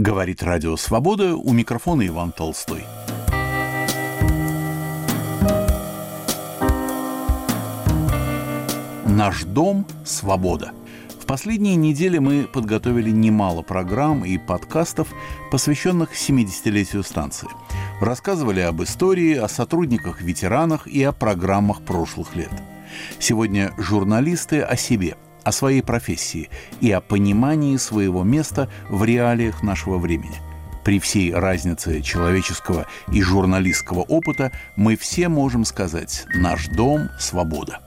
Говорит Радио Свобода, у микрофона Иван Толстой. Наш дом – свобода. В последние недели мы подготовили немало программ и подкастов, посвященных 70-летию станции. Рассказывали об истории, о сотрудниках-ветеранах и о программах прошлых лет. Сегодня журналисты о себе – о своей профессии и о понимании своего места в реалиях нашего времени. При всей разнице человеческого и журналистского опыта мы все можем сказать «наш дом – свобода».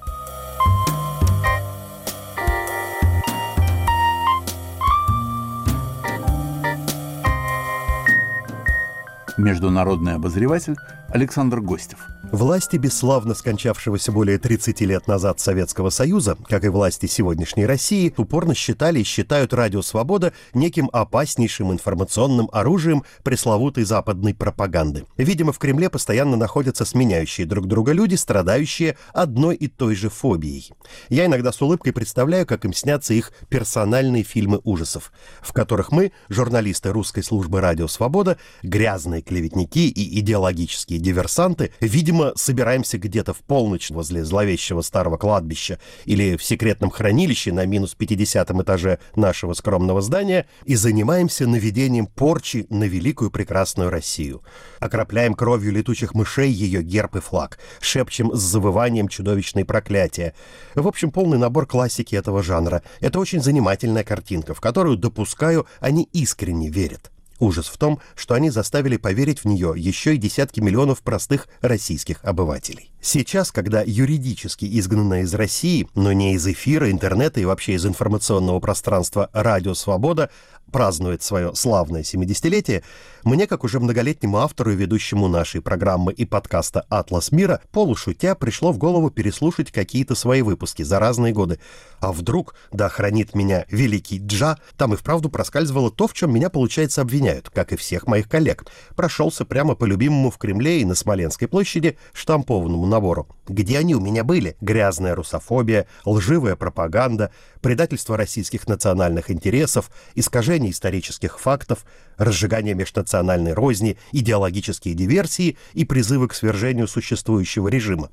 Международный обозреватель Александр Гостев – Власти бесславно скончавшегося более 30 лет назад Советского Союза, как и власти сегодняшней России, упорно считали и считают Радио Свобода неким опаснейшим информационным оружием пресловутой западной пропаганды. Видимо, в Кремле постоянно находятся сменяющие друг друга люди, страдающие одной и той же фобией. Я иногда с улыбкой представляю, как им снятся их персональные фильмы ужасов, в которых мы, журналисты русской службы «Радио Свобода», грязные клеветники и идеологические диверсанты, видимо, собираемся где-то в полночь возле зловещего старого кладбища или в секретном хранилище на минус 50 этаже нашего скромного здания и занимаемся наведением порчи на великую прекрасную Россию. Окропляем кровью летучих мышей ее герб и флаг, шепчем с завыванием чудовищные проклятия. В общем, полный набор классики этого жанра. Это очень занимательная картинка, в которую, допускаю, они искренне верят. Ужас в том, что они заставили поверить в нее еще и десятки миллионов простых российских обывателей. Сейчас, когда юридически изгнанная из России, но не из эфира, интернета и вообще из информационного пространства «Радио Свобода», празднует свое славное 70-летие, мне, как уже многолетнему автору и ведущему нашей программы и подкаста «Атлас мира», полушутя пришло в голову переслушать какие-то свои выпуски за разные годы. А вдруг, да хранит меня великий Джа, там и вправду проскальзывало то, в чем меня, получается, обвиняют, как и всех моих коллег. Прошелся прямо по любимому в Кремле и на Смоленской площади штампованному набору. Где они у меня были? Грязная русофобия, лживая пропаганда, предательство российских национальных интересов, искажение исторических фактов, разжигание межнациональной розни, идеологические диверсии и призывы к свержению существующего режима.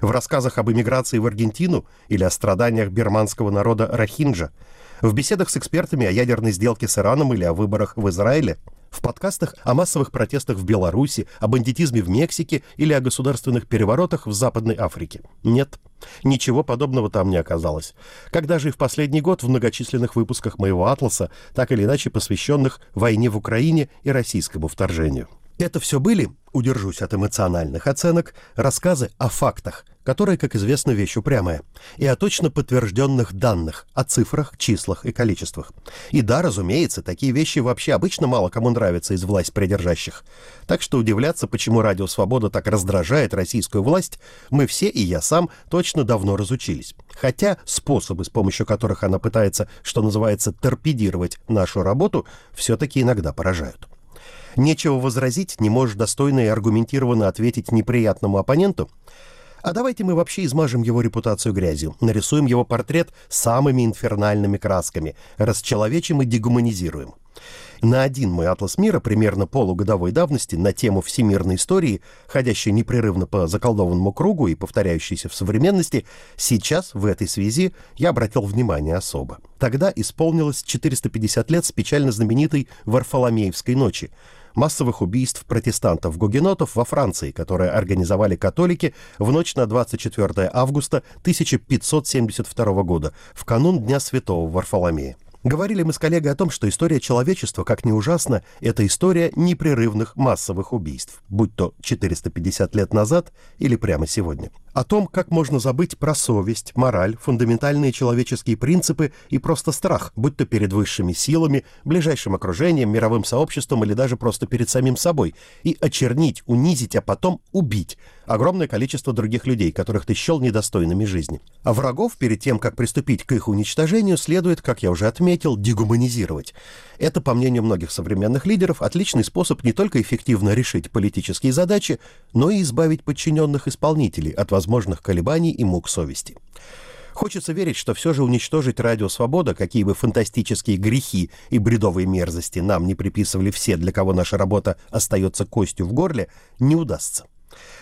В рассказах об эмиграции в Аргентину или о страданиях бирманского народа Рахинджа, в беседах с экспертами о ядерной сделке с Ираном или о выборах в Израиле – в подкастах о массовых протестах в Беларуси, о бандитизме в Мексике или о государственных переворотах в Западной Африке. Нет, ничего подобного там не оказалось. Когда же и в последний год в многочисленных выпусках моего «Атласа», так или иначе посвященных войне в Украине и российскому вторжению. Это все были, удержусь от эмоциональных оценок, рассказы о фактах, которые, как известно, вещь упрямая, и о точно подтвержденных данных, о цифрах, числах и количествах. И да, разумеется, такие вещи вообще обычно мало кому нравятся из власть придержащих. Так что удивляться, почему Радио Свобода так раздражает российскую власть, мы все, и я сам, точно давно разучились. Хотя способы, с помощью которых она пытается, что называется, торпедировать нашу работу, все-таки иногда поражают. Нечего возразить, не можешь достойно и аргументированно ответить неприятному оппоненту. А давайте мы вообще измажем его репутацию грязью, нарисуем его портрет самыми инфернальными красками, расчеловечим и дегуманизируем. На один мой атлас мира примерно полугодовой давности на тему всемирной истории, ходящей непрерывно по заколдованному кругу и повторяющейся в современности, сейчас в этой связи я обратил внимание особо. Тогда исполнилось 450 лет с печально знаменитой Варфоломеевской ночи, массовых убийств протестантов-гугенотов во Франции, которые организовали католики в ночь на 24 августа 1572 года, в канун Дня Святого Варфоломея. Говорили мы с коллегой о том, что история человечества, как ни ужасно, это история непрерывных массовых убийств, будь то 450 лет назад или прямо сегодня. О том, как можно забыть про совесть, мораль, фундаментальные человеческие принципы и просто страх, будь то перед высшими силами, ближайшим окружением, мировым сообществом или даже просто перед самим собой, и очернить, унизить, а потом убить огромное количество других людей, которых ты счел недостойными жизни. А врагов перед тем, как приступить к их уничтожению, следует, как я уже отметил, дегуманизировать. Это, по мнению многих современных лидеров, отличный способ не только эффективно решить политические задачи, но и избавить подчиненных исполнителей от возможных колебаний и мук совести. Хочется верить, что все же уничтожить радио «Свобода», какие бы фантастические грехи и бредовые мерзости нам не приписывали все, для кого наша работа остается костью в горле, не удастся.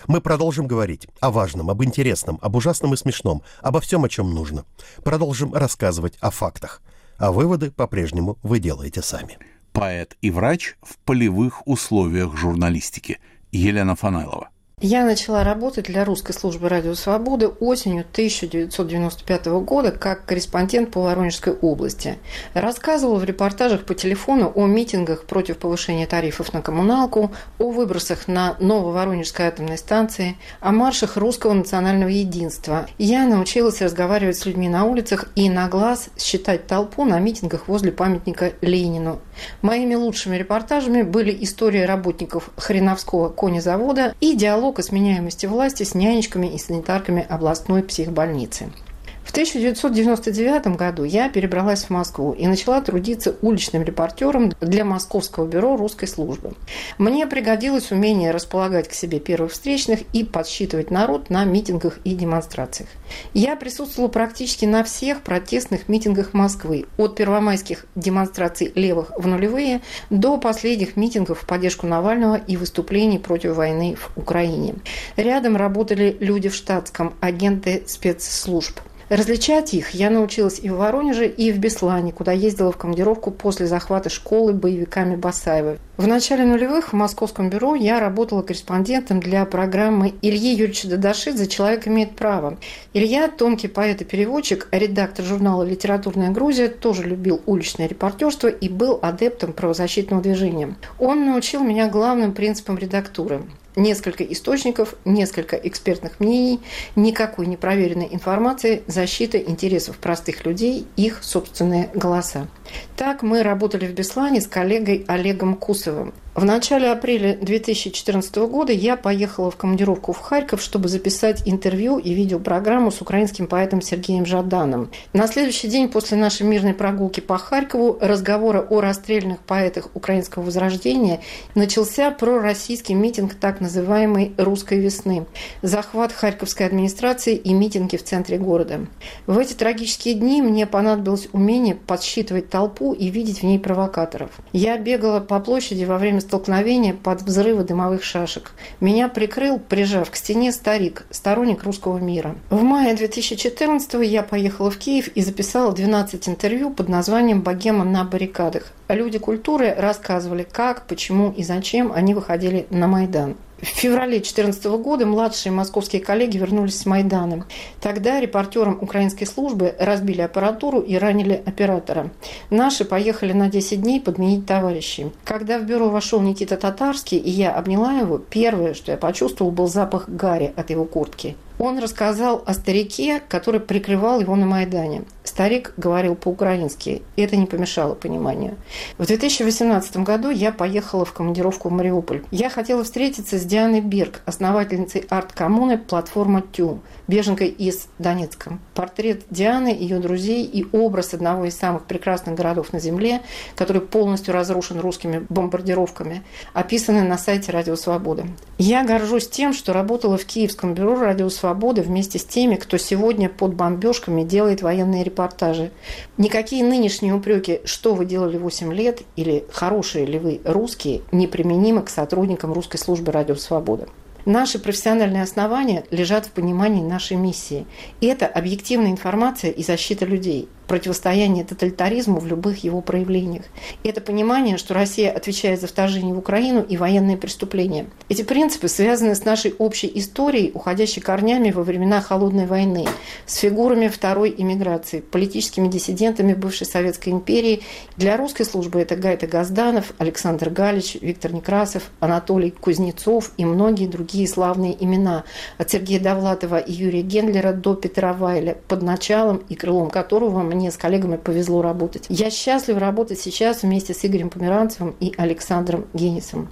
Мы продолжим говорить о важном, об интересном, об ужасном и смешном, обо всем, о чем нужно. Продолжим рассказывать о фактах. А выводы по-прежнему вы делаете сами. Поэт и врач в полевых условиях журналистики. Елена Фанайлова. Я начала работать для русской службы «Радио Свободы» осенью 1995 года как корреспондент по Воронежской области. Рассказывала в репортажах по телефону о митингах против повышения тарифов на коммуналку, о выбросах на Нововоронежской атомной станции, о маршах русского национального единства. Я научилась разговаривать с людьми на улицах и на глаз считать толпу на митингах возле памятника Ленину. Моими лучшими репортажами были истории работников Хреновского конезавода и диалог диалог о сменяемости власти с нянечками и санитарками областной психбольницы. В 1999 году я перебралась в Москву и начала трудиться уличным репортером для Московского бюро русской службы. Мне пригодилось умение располагать к себе первых встречных и подсчитывать народ на митингах и демонстрациях. Я присутствовала практически на всех протестных митингах Москвы, от первомайских демонстраций левых в нулевые до последних митингов в поддержку Навального и выступлений против войны в Украине. Рядом работали люди в штатском, агенты спецслужб – Различать их я научилась и в Воронеже, и в Беслане, куда ездила в командировку после захвата школы боевиками Басаева. В начале нулевых в Московском бюро я работала корреспондентом для программы Ильи Юрьевича Дадашидзе «Человек имеет право». Илья, тонкий поэт и переводчик, редактор журнала «Литературная Грузия», тоже любил уличное репортерство и был адептом правозащитного движения. Он научил меня главным принципам редактуры несколько источников, несколько экспертных мнений, никакой непроверенной информации, защита интересов простых людей, их собственные голоса. Так мы работали в Беслане с коллегой Олегом Кусовым. В начале апреля 2014 года я поехала в командировку в Харьков, чтобы записать интервью и видеопрограмму с украинским поэтом Сергеем Жаданом. На следующий день после нашей мирной прогулки по Харькову разговора о расстрельных поэтах украинского возрождения начался пророссийский митинг так называемой «Русской весны», захват харьковской администрации и митинги в центре города. В эти трагические дни мне понадобилось умение подсчитывать толпу и видеть в ней провокаторов. Я бегала по площади во время столкновения под взрывы дымовых шашек. Меня прикрыл, прижав к стене старик, сторонник русского мира. В мае 2014 я поехала в Киев и записала 12 интервью под названием «Богема на баррикадах». Люди культуры рассказывали, как, почему и зачем они выходили на Майдан. В феврале 2014 года младшие московские коллеги вернулись с Майдана. Тогда репортерам украинской службы разбили аппаратуру и ранили оператора. Наши поехали на 10 дней подменить товарищей. Когда в бюро вошел Никита Татарский, и я обняла его, первое, что я почувствовал, был запах гари от его куртки. Он рассказал о старике, который прикрывал его на Майдане. Старик говорил по-украински, и это не помешало пониманию. В 2018 году я поехала в командировку в Мариуполь. Я хотела встретиться с Дианой Бирк, основательницей арт-коммуны «Платформа Тю», беженкой из Донецка. Портрет Дианы, ее друзей и образ одного из самых прекрасных городов на Земле, который полностью разрушен русскими бомбардировками, описаны на сайте «Радио Свобода». Я горжусь тем, что работала в Киевском бюро «Радио Свобода» вместе с теми, кто сегодня под бомбежками делает военные репортажи. Никакие нынешние упреки, что вы делали 8 лет или хорошие ли вы русские, неприменимы к сотрудникам русской службы «Радио Свобода». Наши профессиональные основания лежат в понимании нашей миссии. И это объективная информация и защита людей – противостояние тоталитаризму в любых его проявлениях. И это понимание, что Россия отвечает за вторжение в Украину и военные преступления. Эти принципы связаны с нашей общей историей, уходящей корнями во времена Холодной войны, с фигурами второй иммиграции, политическими диссидентами бывшей Советской империи. Для русской службы это Гайта Газданов, Александр Галич, Виктор Некрасов, Анатолий Кузнецов и многие другие славные имена, от Сергея Довлатова и Юрия Гендлера до Петра Вайля, под началом и крылом которого мне с коллегами повезло работать. Я счастлива работать сейчас вместе с Игорем Померанцевым и Александром Генисом.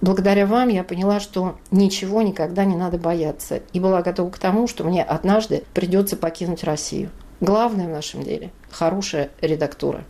Благодаря вам я поняла, что ничего никогда не надо бояться и была готова к тому, что мне однажды придется покинуть Россию. Главное в нашем деле – хорошая редактура.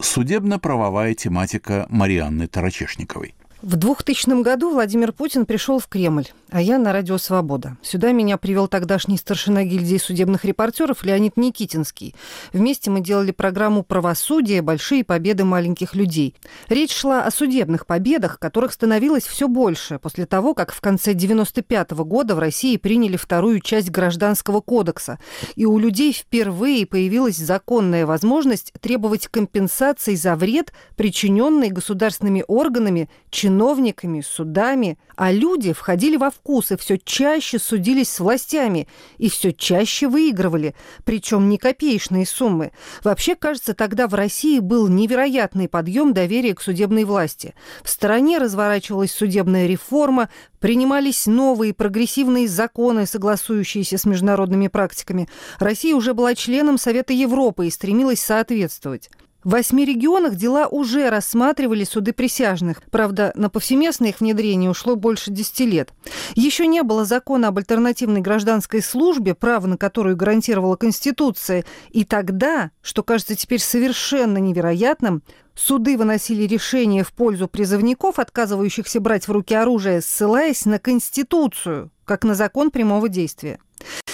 Судебно-правовая тематика Марианны Тарачешниковой – В 2000 году Владимир Путин пришел в Кремль, а я на радио «Свобода». Сюда меня привел тогдашний старшина гильдии судебных репортеров Леонид Никитинский. Вместе мы делали программу «Правосудие. Большие победы маленьких людей». Речь шла о судебных победах, которых становилось все больше после того, как в конце 95 -го года в России приняли вторую часть Гражданского кодекса. И у людей впервые появилась законная возможность требовать компенсации за вред, причиненный государственными органами, чиновниками чиновниками, судами, а люди входили во вкус и все чаще судились с властями и все чаще выигрывали, причем не копеечные суммы. Вообще, кажется, тогда в России был невероятный подъем доверия к судебной власти. В стране разворачивалась судебная реформа, принимались новые прогрессивные законы, согласующиеся с международными практиками. Россия уже была членом Совета Европы и стремилась соответствовать. В восьми регионах дела уже рассматривали суды присяжных. Правда, на повсеместное их внедрение ушло больше десяти лет. Еще не было закона об альтернативной гражданской службе, право на которую гарантировала Конституция. И тогда, что кажется теперь совершенно невероятным, суды выносили решения в пользу призывников, отказывающихся брать в руки оружие, ссылаясь на Конституцию, как на закон прямого действия.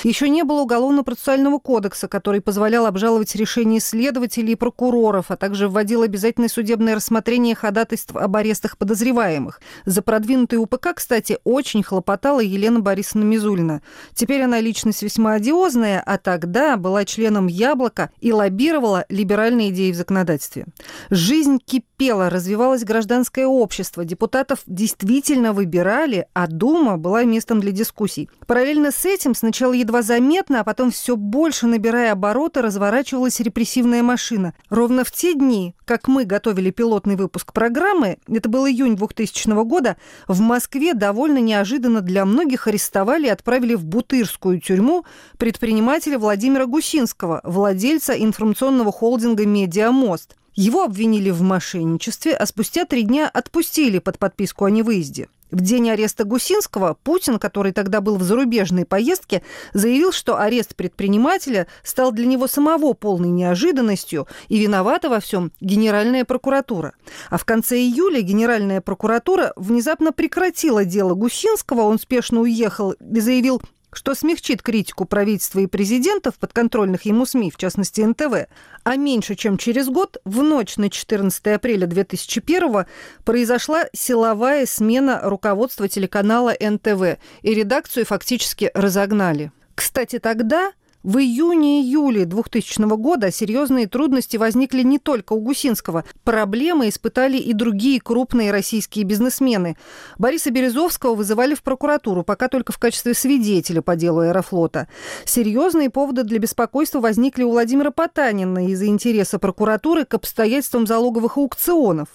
Еще не было уголовно-процессуального кодекса, который позволял обжаловать решения следователей и прокуроров, а также вводил обязательное судебное рассмотрение ходатайств об арестах подозреваемых. За продвинутый УПК, кстати, очень хлопотала Елена Борисовна Мизулина. Теперь она личность весьма одиозная, а тогда была членом «Яблока» и лоббировала либеральные идеи в законодательстве. Жизнь кипела, развивалось гражданское общество, депутатов действительно выбирали, а Дума была местом для дискуссий. Параллельно с этим сначала Сначала едва заметно, а потом все больше набирая обороты, разворачивалась репрессивная машина. Ровно в те дни, как мы готовили пилотный выпуск программы, это был июнь 2000 года, в Москве довольно неожиданно для многих арестовали и отправили в Бутырскую тюрьму предпринимателя Владимира Гусинского, владельца информационного холдинга «Медиамост». Его обвинили в мошенничестве, а спустя три дня отпустили под подписку о невыезде. В день ареста Гусинского Путин, который тогда был в зарубежной поездке, заявил, что арест предпринимателя стал для него самого полной неожиданностью и виновата во всем Генеральная прокуратура. А в конце июля Генеральная прокуратура внезапно прекратила дело Гусинского, он спешно уехал и заявил, что смягчит критику правительства и президента в подконтрольных ему СМИ, в частности НТВ. А меньше чем через год, в ночь на 14 апреля 2001 произошла силовая смена руководства телеканала НТВ, и редакцию фактически разогнали. Кстати, тогда в июне-июле 2000 года серьезные трудности возникли не только у Гусинского. Проблемы испытали и другие крупные российские бизнесмены. Бориса Березовского вызывали в прокуратуру, пока только в качестве свидетеля по делу Аэрофлота. Серьезные поводы для беспокойства возникли у Владимира Потанина из-за интереса прокуратуры к обстоятельствам залоговых аукционов.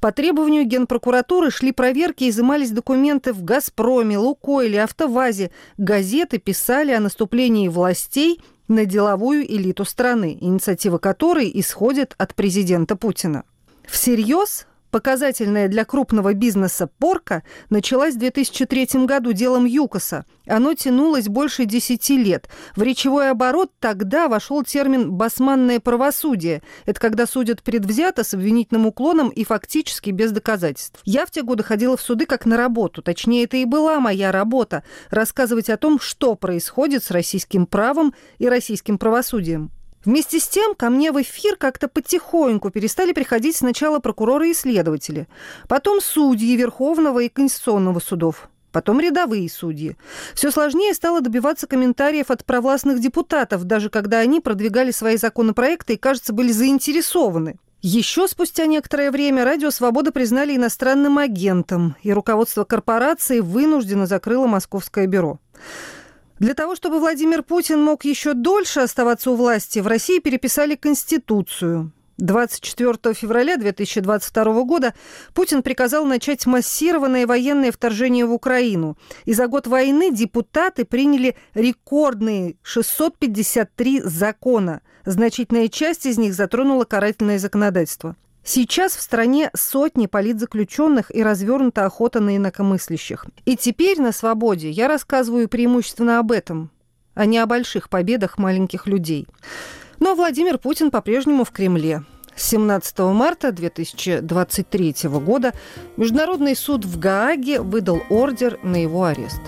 По требованию Генпрокуратуры шли проверки, изымались документы в «Газпроме», «Лукойле», «АвтоВАЗе». Газеты писали о наступлении властей на деловую элиту страны, инициатива которой исходит от президента Путина. Всерьез Показательная для крупного бизнеса порка началась в 2003 году делом ЮКОСа. Оно тянулось больше 10 лет. В речевой оборот тогда вошел термин «басманное правосудие». Это когда судят предвзято, с обвинительным уклоном и фактически без доказательств. Я в те годы ходила в суды как на работу. Точнее, это и была моя работа – рассказывать о том, что происходит с российским правом и российским правосудием. Вместе с тем ко мне в эфир как-то потихоньку перестали приходить сначала прокуроры и следователи, потом судьи Верховного и Конституционного судов, потом рядовые судьи. Все сложнее стало добиваться комментариев от провластных депутатов, даже когда они продвигали свои законопроекты и, кажется, были заинтересованы. Еще спустя некоторое время Радио Свобода признали иностранным агентом, и руководство корпорации вынужденно закрыло московское бюро. Для того, чтобы Владимир Путин мог еще дольше оставаться у власти, в России переписали Конституцию. 24 февраля 2022 года Путин приказал начать массированное военное вторжение в Украину. И за год войны депутаты приняли рекордные 653 закона. Значительная часть из них затронула карательное законодательство. Сейчас в стране сотни политзаключенных и развернута охота на инакомыслящих. И теперь на свободе я рассказываю преимущественно об этом, а не о больших победах маленьких людей. Но Владимир Путин по-прежнему в Кремле. 17 марта 2023 года Международный суд в Гааге выдал ордер на его арест.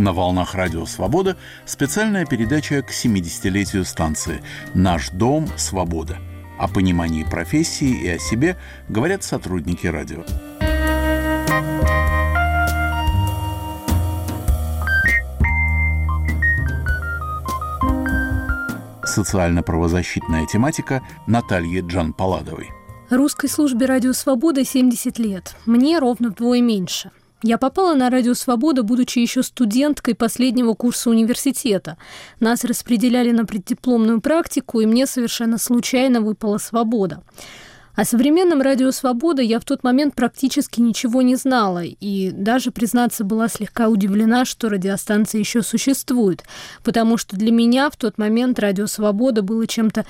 На волнах Радио Свобода специальная передача к 70-летию станции «Наш дом. Свобода». О понимании профессии и о себе говорят сотрудники радио. социально-правозащитная тематика Натальи Джан Паладовой. Русской службе «Радио Свобода» 70 лет. Мне ровно вдвое меньше. Я попала на «Радио Свобода», будучи еще студенткой последнего курса университета. Нас распределяли на преддипломную практику, и мне совершенно случайно выпала «Свобода». О современном радио «Свобода» я в тот момент практически ничего не знала, и даже, признаться, была слегка удивлена, что радиостанция еще существует, потому что для меня в тот момент радио «Свобода» было чем-то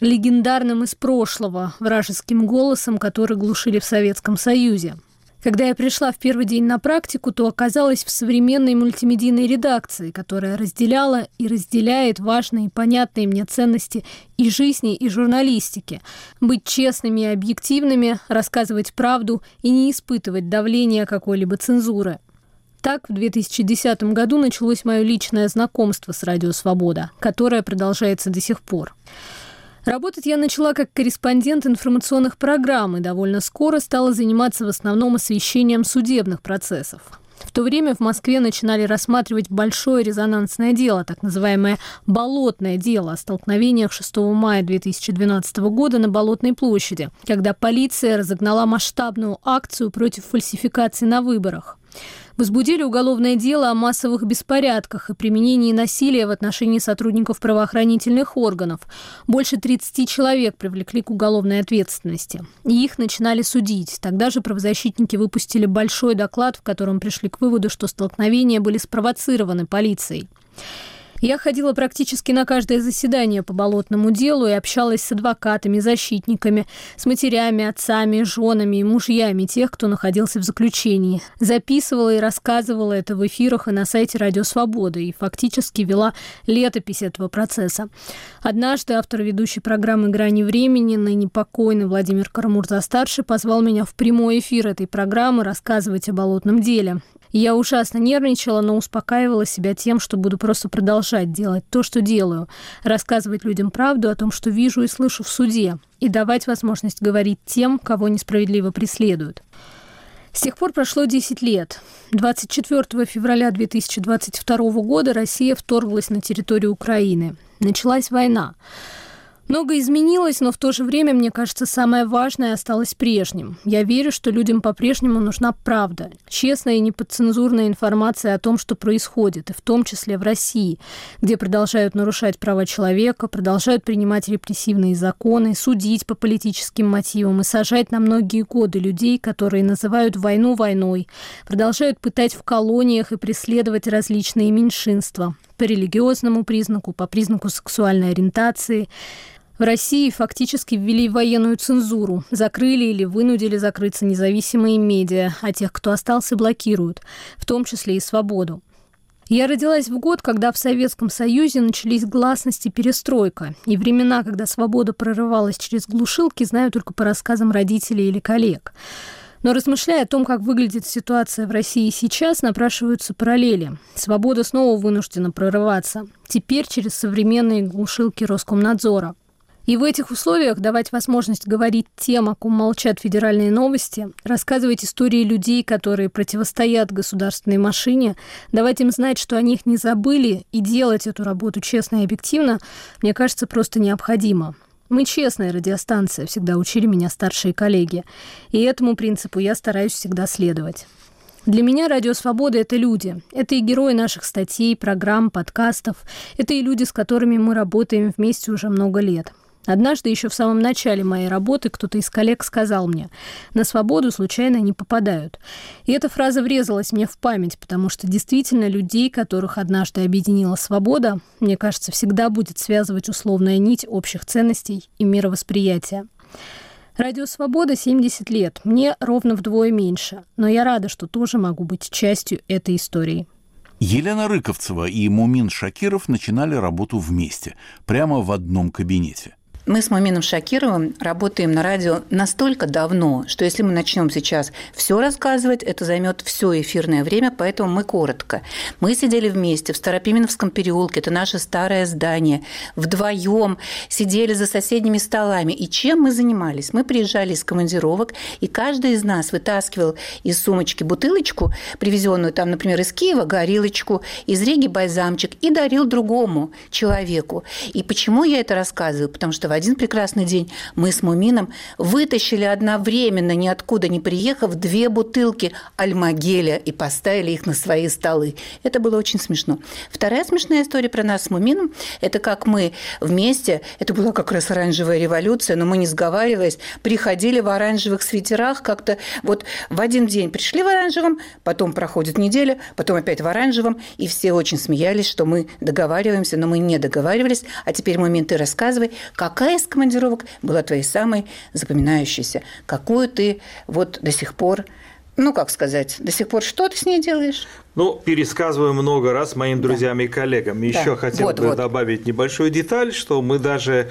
легендарным из прошлого, вражеским голосом, который глушили в Советском Союзе. Когда я пришла в первый день на практику, то оказалась в современной мультимедийной редакции, которая разделяла и разделяет важные и понятные мне ценности и жизни, и журналистики. Быть честными и объективными, рассказывать правду и не испытывать давления какой-либо цензуры. Так, в 2010 году началось мое личное знакомство с «Радио Свобода», которое продолжается до сих пор. Работать я начала как корреспондент информационных программ и довольно скоро стала заниматься в основном освещением судебных процессов. В то время в Москве начинали рассматривать большое резонансное дело, так называемое «болотное дело» о столкновениях 6 мая 2012 года на Болотной площади, когда полиция разогнала масштабную акцию против фальсификации на выборах возбудили уголовное дело о массовых беспорядках и применении насилия в отношении сотрудников правоохранительных органов. Больше 30 человек привлекли к уголовной ответственности. И их начинали судить. Тогда же правозащитники выпустили большой доклад, в котором пришли к выводу, что столкновения были спровоцированы полицией. Я ходила практически на каждое заседание по болотному делу и общалась с адвокатами, защитниками, с матерями, отцами, женами и мужьями тех, кто находился в заключении. Записывала и рассказывала это в эфирах и на сайте Радио Свобода и фактически вела летопись этого процесса. Однажды автор ведущей программы «Грани времени», ныне покойный Владимир Карамурза-старший, позвал меня в прямой эфир этой программы рассказывать о болотном деле. Я ужасно нервничала, но успокаивала себя тем, что буду просто продолжать делать то, что делаю, рассказывать людям правду о том, что вижу и слышу в суде, и давать возможность говорить тем, кого несправедливо преследуют. С тех пор прошло 10 лет. 24 февраля 2022 года Россия вторглась на территорию Украины. Началась война. Много изменилось, но в то же время, мне кажется, самое важное осталось прежним. Я верю, что людям по-прежнему нужна правда, честная и неподцензурная информация о том, что происходит, и в том числе в России, где продолжают нарушать права человека, продолжают принимать репрессивные законы, судить по политическим мотивам и сажать на многие годы людей, которые называют войну войной, продолжают пытать в колониях и преследовать различные меньшинства по религиозному признаку, по признаку сексуальной ориентации, в России фактически ввели военную цензуру, закрыли или вынудили закрыться независимые медиа, а тех, кто остался, блокируют, в том числе и свободу. Я родилась в год, когда в Советском Союзе начались гласность и перестройка, и времена, когда свобода прорывалась через глушилки, знаю только по рассказам родителей или коллег. Но размышляя о том, как выглядит ситуация в России сейчас, напрашиваются параллели. Свобода снова вынуждена прорываться. Теперь через современные глушилки Роскомнадзора. И в этих условиях давать возможность говорить тем, о ком молчат федеральные новости, рассказывать истории людей, которые противостоят государственной машине, давать им знать, что о них не забыли, и делать эту работу честно и объективно, мне кажется, просто необходимо. Мы честная радиостанция, всегда учили меня старшие коллеги. И этому принципу я стараюсь всегда следовать. Для меня «Радио Свобода» — это люди. Это и герои наших статей, программ, подкастов. Это и люди, с которыми мы работаем вместе уже много лет. Однажды еще в самом начале моей работы кто-то из коллег сказал мне, на свободу случайно не попадают. И эта фраза врезалась мне в память, потому что действительно людей, которых однажды объединила свобода, мне кажется, всегда будет связывать условная нить общих ценностей и мировосприятия. Радио «Свобода» 70 лет. Мне ровно вдвое меньше. Но я рада, что тоже могу быть частью этой истории. Елена Рыковцева и Мумин Шакиров начинали работу вместе, прямо в одном кабинете. Мы с Мамином Шакировым работаем на радио настолько давно, что если мы начнем сейчас все рассказывать, это займет все эфирное время, поэтому мы коротко. Мы сидели вместе в Старопименовском переулке, это наше старое здание, вдвоем сидели за соседними столами. И чем мы занимались? Мы приезжали из командировок, и каждый из нас вытаскивал из сумочки бутылочку, привезенную там, например, из Киева, горилочку, из Риги бальзамчик, и дарил другому человеку. И почему я это рассказываю? Потому что в один прекрасный день мы с Мумином вытащили одновременно, ниоткуда не приехав, две бутылки альмагеля и поставили их на свои столы. Это было очень смешно. Вторая смешная история про нас с Мумином – это как мы вместе, это была как раз оранжевая революция, но мы, не сговариваясь, приходили в оранжевых свитерах как-то вот в один день пришли в оранжевом, потом проходит неделя, потом опять в оранжевом, и все очень смеялись, что мы договариваемся, но мы не договаривались. А теперь, Мумин, ты рассказывай, как какая из командировок была твоей самой запоминающейся? Какую ты вот до сих пор ну, как сказать, до сих пор что ты с ней делаешь? Ну, пересказываю много раз моим друзьям да. и коллегам. Еще да. хотел вот, бы вот. добавить небольшую деталь, что мы даже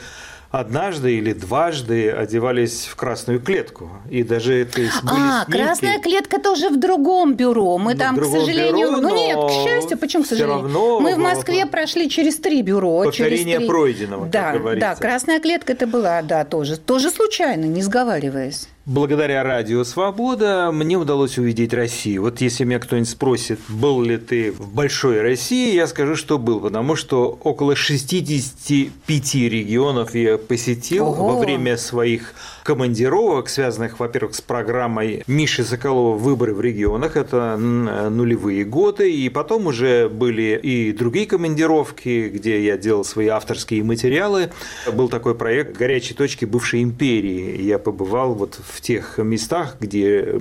однажды или дважды одевались в красную клетку. И даже это были А, снимки. красная клетка тоже в другом бюро. Мы ну, там, к сожалению... Бюро, ну нет, к счастью, почему к сожалению? Равно Мы в Москве прошли через три бюро. Повторение через три... пройденного, да, как говорится. Да, красная клетка это была, да, тоже. Тоже случайно, не сговариваясь. Благодаря радио «Свобода» мне удалось увидеть Россию. Вот если меня кто-нибудь спросит, был ли ты в большой России, я скажу, что был, потому что около 65 регионов я посетил Ого. во время своих командировок, связанных, во-первых, с программой Миши Соколова «Выборы в регионах». Это нулевые годы. И потом уже были и другие командировки, где я делал свои авторские материалы. Был такой проект «Горячие точки бывшей империи». Я побывал вот в тех местах, где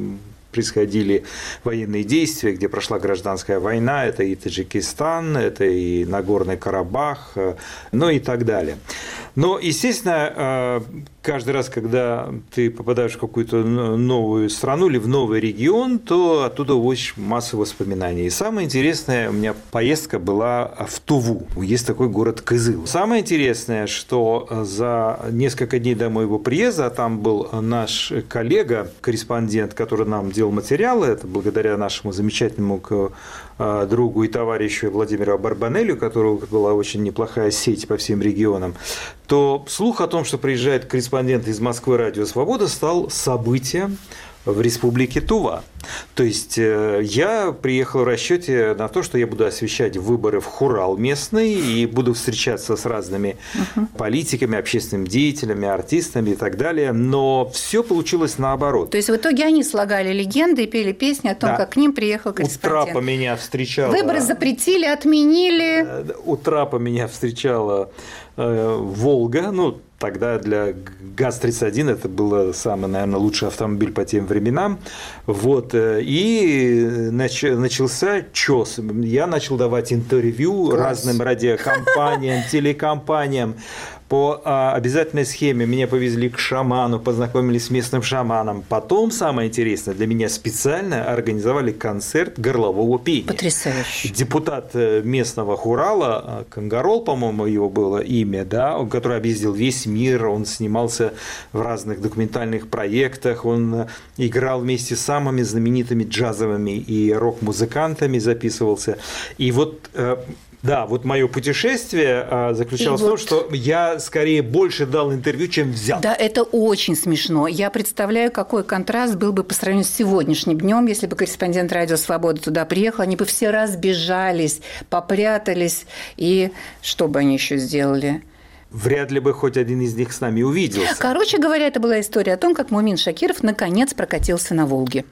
происходили военные действия, где прошла гражданская война, это и Таджикистан, это и Нагорный Карабах, ну и так далее. Но, естественно, э, каждый раз, когда ты попадаешь в какую-то новую страну или в новый регион, то оттуда очень масса воспоминаний. И самое интересное, у меня поездка была в Туву. Есть такой город Кызыл. Самое интересное, что за несколько дней до моего приезда, там был наш коллега, корреспондент, который нам делал материалы, это благодаря нашему замечательному э, другу и товарищу Владимиру Барбанелю, у которого была очень неплохая сеть по всем регионам, то слух о том, что приезжает корреспондент из Москвы «Радио Свобода», стал событием в республике Тува. То есть э, я приехал в расчете на то, что я буду освещать выборы в Хурал местный и буду встречаться с разными угу. политиками, общественными деятелями, артистами и так далее. Но все получилось наоборот. То есть в итоге они слагали легенды и пели песни о том, да. как к ним приехал корреспондент. У трапа меня встречала... Выборы запретили, отменили. Э, у трапа меня встречала Волга, ну, Тогда для ГАЗ-31 это был самый, наверное, лучший автомобиль по тем временам. Вот. Э, и начался ЧОС. Я начал давать интервью Класс. разным радиокомпаниям, телекомпаниям по а, обязательной схеме меня повезли к шаману, познакомились с местным шаманом. Потом, самое интересное, для меня специально организовали концерт горлового пения. Потрясающе. Депутат э, местного Хурала, а, Кангарол, по-моему, его было имя, да, который объездил весь мир, он снимался в разных документальных проектах, он э, играл вместе с самыми знаменитыми джазовыми и рок-музыкантами, записывался. И вот э, да, вот мое путешествие а, заключалось и в том, вот... что я скорее больше дал интервью, чем взял. Да, это очень смешно. Я представляю, какой контраст был бы по сравнению с сегодняшним днем, если бы корреспондент Радио Свобода туда приехал, они бы все разбежались, попрятались, и что бы они еще сделали? вряд ли бы хоть один из них с нами увиделся. Короче говоря, это была история о том, как Мумин Шакиров наконец прокатился на Волге.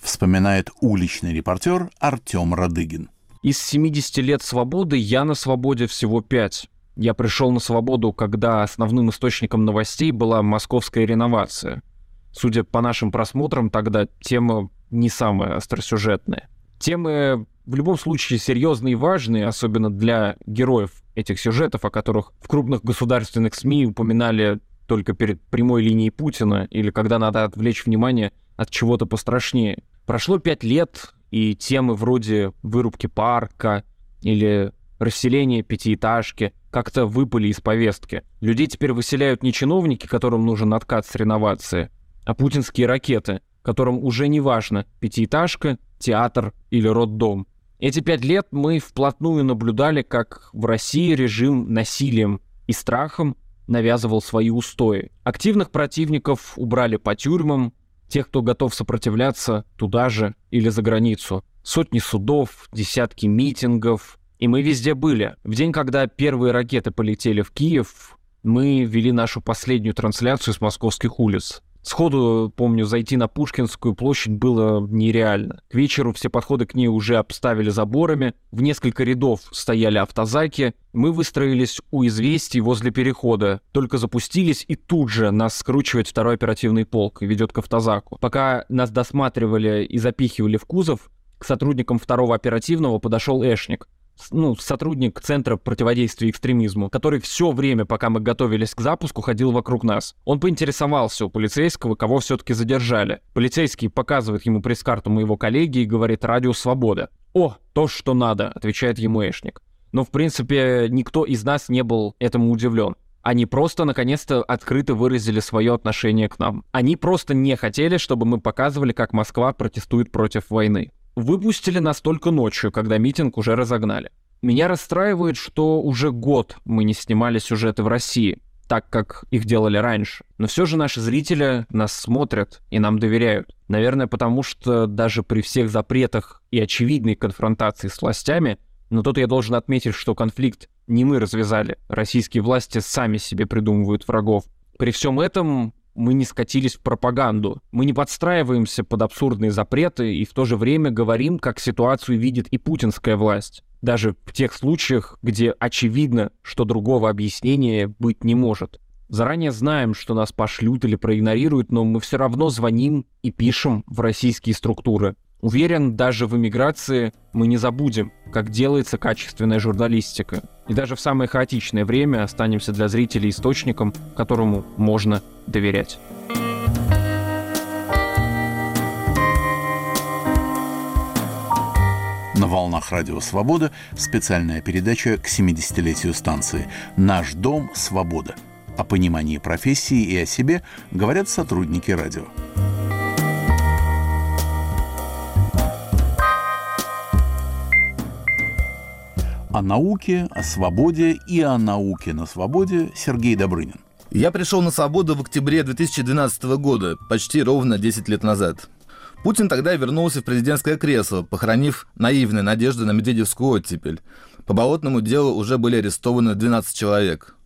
Вспоминает уличный репортер Артем Радыгин. Из 70 лет свободы я на свободе всего 5. Я пришел на свободу, когда основным источником новостей была московская реновация. Судя по нашим просмотрам, тогда тема не самая остросюжетная. Темы в любом случае серьезные и важные, особенно для героев этих сюжетов, о которых в крупных государственных СМИ упоминали только перед прямой линией Путина или когда надо отвлечь внимание от чего-то пострашнее. Прошло пять лет, и темы вроде вырубки парка или расселения пятиэтажки как-то выпали из повестки. Людей теперь выселяют не чиновники, которым нужен откат с реновации, а путинские ракеты, которым уже не важно, пятиэтажка, театр или роддом. Эти пять лет мы вплотную наблюдали, как в России режим насилием и страхом навязывал свои устои. Активных противников убрали по тюрьмам, тех, кто готов сопротивляться, туда же или за границу. Сотни судов, десятки митингов. И мы везде были. В день, когда первые ракеты полетели в Киев, мы вели нашу последнюю трансляцию с московских улиц. Сходу, помню, зайти на Пушкинскую площадь было нереально. К вечеру все подходы к ней уже обставили заборами, в несколько рядов стояли автозаки, мы выстроились у известий возле перехода, только запустились, и тут же нас скручивает второй оперативный полк и ведет к автозаку. Пока нас досматривали и запихивали в кузов, к сотрудникам второго оперативного подошел Эшник ну, сотрудник Центра противодействия экстремизму, который все время, пока мы готовились к запуску, ходил вокруг нас. Он поинтересовался у полицейского, кого все-таки задержали. Полицейский показывает ему пресс-карту моего коллеги и говорит «Радио Свобода». «О, то, что надо», — отвечает ему Эшник. Но, в принципе, никто из нас не был этому удивлен. Они просто, наконец-то, открыто выразили свое отношение к нам. Они просто не хотели, чтобы мы показывали, как Москва протестует против войны. Выпустили нас только ночью, когда митинг уже разогнали. Меня расстраивает, что уже год мы не снимали сюжеты в России, так как их делали раньше. Но все же наши зрители нас смотрят и нам доверяют. Наверное, потому что даже при всех запретах и очевидной конфронтации с властями, но тут я должен отметить, что конфликт не мы развязали. Российские власти сами себе придумывают врагов. При всем этом мы не скатились в пропаганду. Мы не подстраиваемся под абсурдные запреты и в то же время говорим, как ситуацию видит и путинская власть. Даже в тех случаях, где очевидно, что другого объяснения быть не может. Заранее знаем, что нас пошлют или проигнорируют, но мы все равно звоним и пишем в российские структуры. Уверен, даже в эмиграции мы не забудем, как делается качественная журналистика. И даже в самое хаотичное время останемся для зрителей источником, которому можно доверять. На волнах Радио Свобода специальная передача к 70-летию станции «Наш дом – свобода». О понимании профессии и о себе говорят сотрудники радио. О науке, о свободе и о науке на свободе Сергей Добрынин. Я пришел на свободу в октябре 2012 года, почти ровно 10 лет назад. Путин тогда вернулся в президентское кресло, похоронив наивные надежды на Медведевскую оттепель. По болотному делу уже были арестованы 12 человек.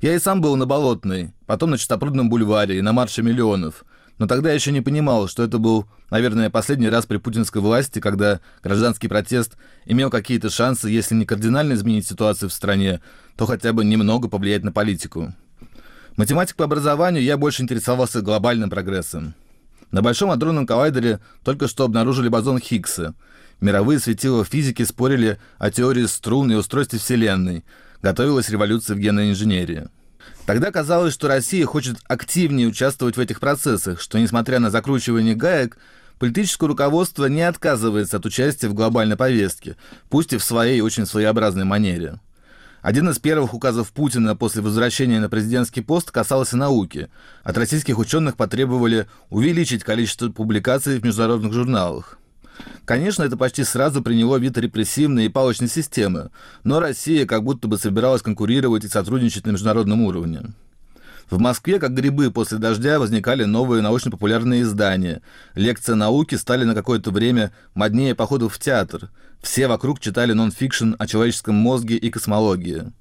Я и сам был на Болотной, потом на Чистопрудном бульваре и на Марше миллионов – но тогда еще не понимал, что это был, наверное, последний раз при путинской власти, когда гражданский протест имел какие-то шансы, если не кардинально изменить ситуацию в стране, то хотя бы немного повлиять на политику. Математик по образованию я больше интересовался глобальным прогрессом. На Большом адронном коллайдере только что обнаружили бозон Хиггса. Мировые светила физики спорили о теории струн и устройстве Вселенной. Готовилась революция в генной инженерии. Тогда казалось, что Россия хочет активнее участвовать в этих процессах, что, несмотря на закручивание гаек, политическое руководство не отказывается от участия в глобальной повестке, пусть и в своей очень своеобразной манере. Один из первых указов Путина после возвращения на президентский пост касался науки. От российских ученых потребовали увеличить количество публикаций в международных журналах. Конечно, это почти сразу приняло вид репрессивной и палочной системы, но Россия как будто бы собиралась конкурировать и сотрудничать на международном уровне. В Москве, как грибы после дождя, возникали новые научно-популярные издания. Лекции науки стали на какое-то время моднее походов в театр. Все вокруг читали нон-фикшн о человеческом мозге и космологии.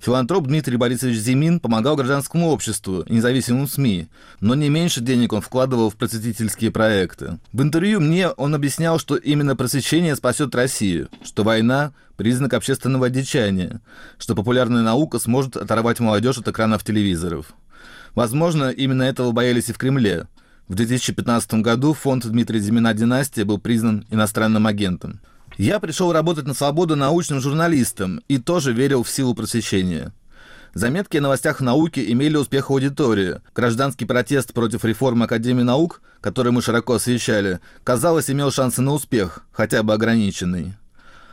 Филантроп Дмитрий Борисович Зимин помогал гражданскому обществу и независимым СМИ, но не меньше денег он вкладывал в просветительские проекты. В интервью мне он объяснял, что именно просвещение спасет Россию, что война – признак общественного одичания, что популярная наука сможет оторвать молодежь от экранов телевизоров. Возможно, именно этого боялись и в Кремле. В 2015 году фонд Дмитрия Зимина «Династия» был признан иностранным агентом. Я пришел работать на свободу научным журналистом и тоже верил в силу просвещения. Заметки о новостях науки имели успех в аудитории. Гражданский протест против реформы Академии наук, который мы широко освещали, казалось, имел шансы на успех, хотя бы ограниченный.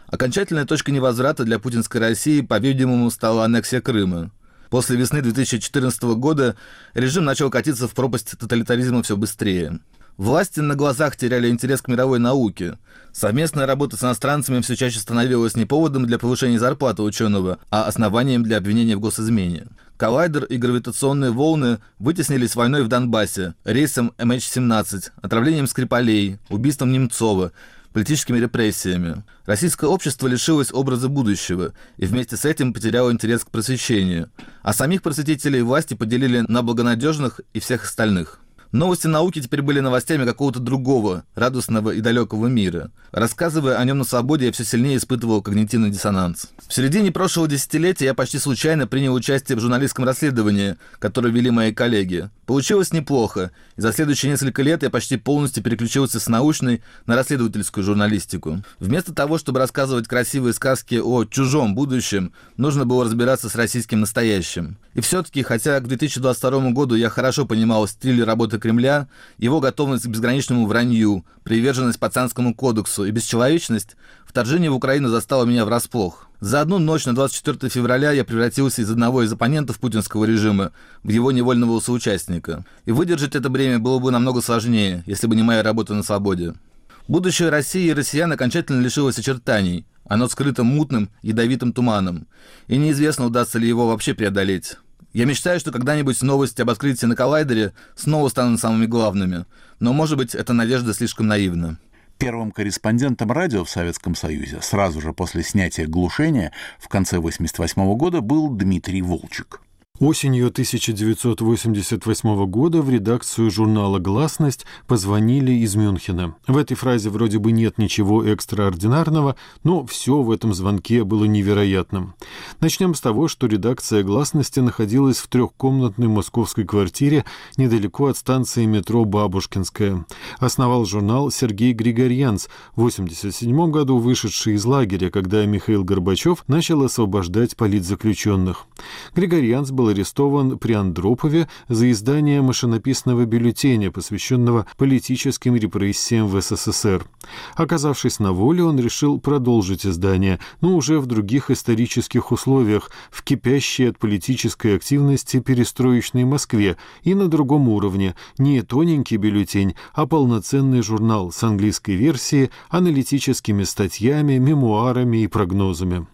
Окончательной точкой невозврата для путинской России, по-видимому, стала аннексия Крыма. После весны 2014 года режим начал катиться в пропасть тоталитаризма все быстрее. Власти на глазах теряли интерес к мировой науке. Совместная работа с иностранцами все чаще становилась не поводом для повышения зарплаты ученого, а основанием для обвинения в госизмене. Коллайдер и гравитационные волны вытеснились войной в Донбассе, рейсом MH17, отравлением Скрипалей, убийством Немцова, политическими репрессиями. Российское общество лишилось образа будущего и вместе с этим потеряло интерес к просвещению. А самих просветителей власти поделили на благонадежных и всех остальных. Новости науки теперь были новостями какого-то другого, радостного и далекого мира. Рассказывая о нем на свободе, я все сильнее испытывал когнитивный диссонанс. В середине прошлого десятилетия я почти случайно принял участие в журналистском расследовании, которое вели мои коллеги. Получилось неплохо, и за следующие несколько лет я почти полностью переключился с научной на расследовательскую журналистику. Вместо того, чтобы рассказывать красивые сказки о чужом будущем, нужно было разбираться с российским настоящим. И все-таки, хотя к 2022 году я хорошо понимал стиль работы Кремля, его готовность к безграничному вранью, приверженность пацанскому кодексу и бесчеловечность, вторжение в Украину застало меня врасплох. За одну ночь на 24 февраля я превратился из одного из оппонентов путинского режима в его невольного соучастника. И выдержать это бремя было бы намного сложнее, если бы не моя работа на свободе. Будущее России и россиян окончательно лишилось очертаний. Оно скрыто мутным, ядовитым туманом. И неизвестно, удастся ли его вообще преодолеть. Я мечтаю, что когда-нибудь новости об открытии на коллайдере снова станут самыми главными. Но, может быть, эта надежда слишком наивна. Первым корреспондентом радио в Советском Союзе сразу же после снятия глушения в конце 1988 года был Дмитрий Волчек. Осенью 1988 года в редакцию журнала «Гласность» позвонили из Мюнхена. В этой фразе вроде бы нет ничего экстраординарного, но все в этом звонке было невероятным. Начнем с того, что редакция «Гласности» находилась в трехкомнатной московской квартире недалеко от станции метро «Бабушкинская». Основал журнал Сергей Григорьянц, в 1987 году вышедший из лагеря, когда Михаил Горбачев начал освобождать политзаключенных. Григорьянц был был арестован при Андропове за издание машинописного бюллетеня, посвященного политическим репрессиям в СССР. Оказавшись на воле, он решил продолжить издание, но уже в других исторических условиях, в кипящей от политической активности перестроечной Москве и на другом уровне, не тоненький бюллетень, а полноценный журнал с английской версией, аналитическими статьями, мемуарами и прогнозами.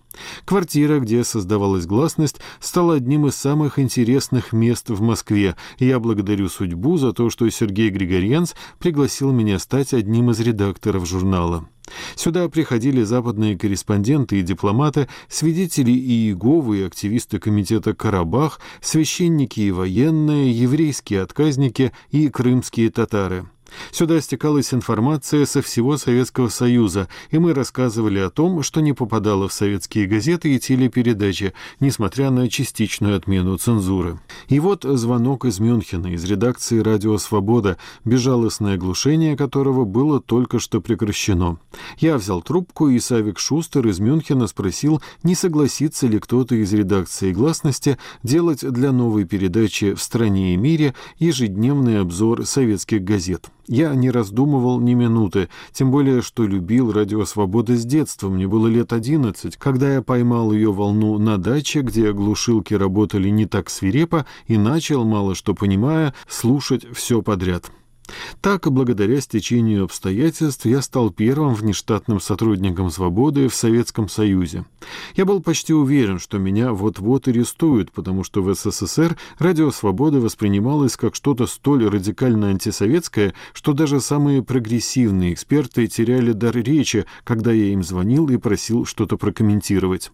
Квартира, где создавалась гласность, стала одним из самых интересных мест в Москве, я благодарю судьбу за то, что Сергей Григорьянц пригласил меня стать одним из редакторов журнала. Сюда приходили западные корреспонденты и дипломаты, свидетели Иеговы, и активисты комитета «Карабах», священники и военные, еврейские отказники и крымские татары. Сюда стекалась информация со всего Советского Союза, и мы рассказывали о том, что не попадало в советские газеты и телепередачи, несмотря на частичную отмену цензуры. И вот звонок из Мюнхена, из редакции «Радио Свобода», безжалостное оглушение которого было только что прекращено. Я взял трубку, и Савик Шустер из Мюнхена спросил, не согласится ли кто-то из редакции «Гласности» делать для новой передачи «В стране и мире» ежедневный обзор советских газет. Я не раздумывал ни минуты, тем более, что любил радио «Свобода» с детства. Мне было лет одиннадцать, когда я поймал ее волну на даче, где глушилки работали не так свирепо, и начал, мало что понимая, слушать все подряд. Так, благодаря стечению обстоятельств, я стал первым внештатным сотрудником «Свободы» в Советском Союзе. Я был почти уверен, что меня вот-вот арестуют, потому что в СССР радио «Свобода» воспринималось как что-то столь радикально антисоветское, что даже самые прогрессивные эксперты теряли дар речи, когда я им звонил и просил что-то прокомментировать.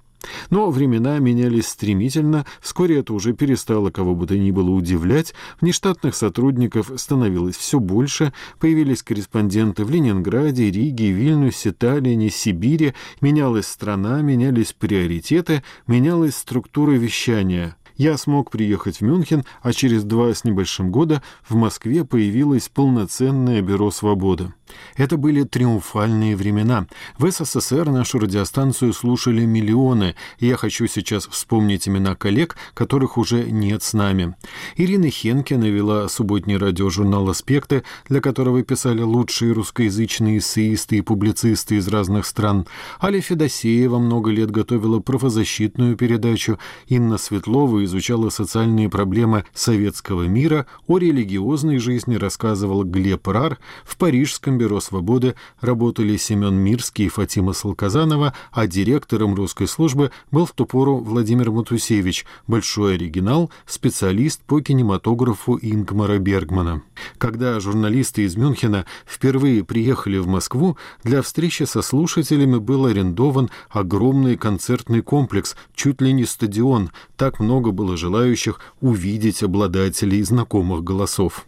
Но времена менялись стремительно, вскоре это уже перестало кого бы то ни было удивлять, внештатных сотрудников становилось все больше, появились корреспонденты в Ленинграде, Риге, Вильнюсе, Таллине, Сибири, менялась страна, менялись приоритеты, менялась структура вещания. Я смог приехать в Мюнхен, а через два с небольшим года в Москве появилось полноценное бюро «Свобода». Это были триумфальные времена. В СССР нашу радиостанцию слушали миллионы, и я хочу сейчас вспомнить имена коллег, которых уже нет с нами. Ирина Хенке навела субботний радиожурнал «Аспекты», для которого писали лучшие русскоязычные эссеисты и публицисты из разных стран. Аля Федосеева много лет готовила правозащитную передачу. Инна Светлова изучала социальные проблемы советского мира. О религиозной жизни рассказывал Глеб Рар. В Парижском бюро «Свободы» работали Семен Мирский и Фатима Салказанова, а директором русской службы был в ту пору Владимир Матусевич, большой оригинал, специалист по кинематографу Ингмара Бергмана. Когда журналисты из Мюнхена впервые приехали в Москву, для встречи со слушателями был арендован огромный концертный комплекс, чуть ли не стадион. Так много было желающих увидеть обладателей знакомых голосов.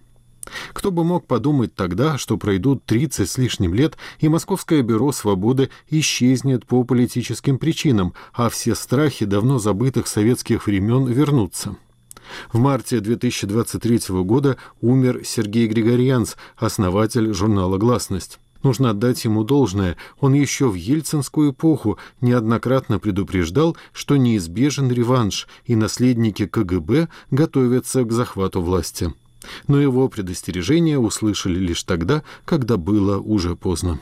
Кто бы мог подумать тогда, что пройдут 30 с лишним лет, и Московское бюро свободы исчезнет по политическим причинам, а все страхи давно забытых советских времен вернутся. В марте 2023 года умер Сергей Григорьянц, основатель журнала «Гласность». Нужно отдать ему должное. Он еще в ельцинскую эпоху неоднократно предупреждал, что неизбежен реванш, и наследники КГБ готовятся к захвату власти но его предостережения услышали лишь тогда, когда было уже поздно.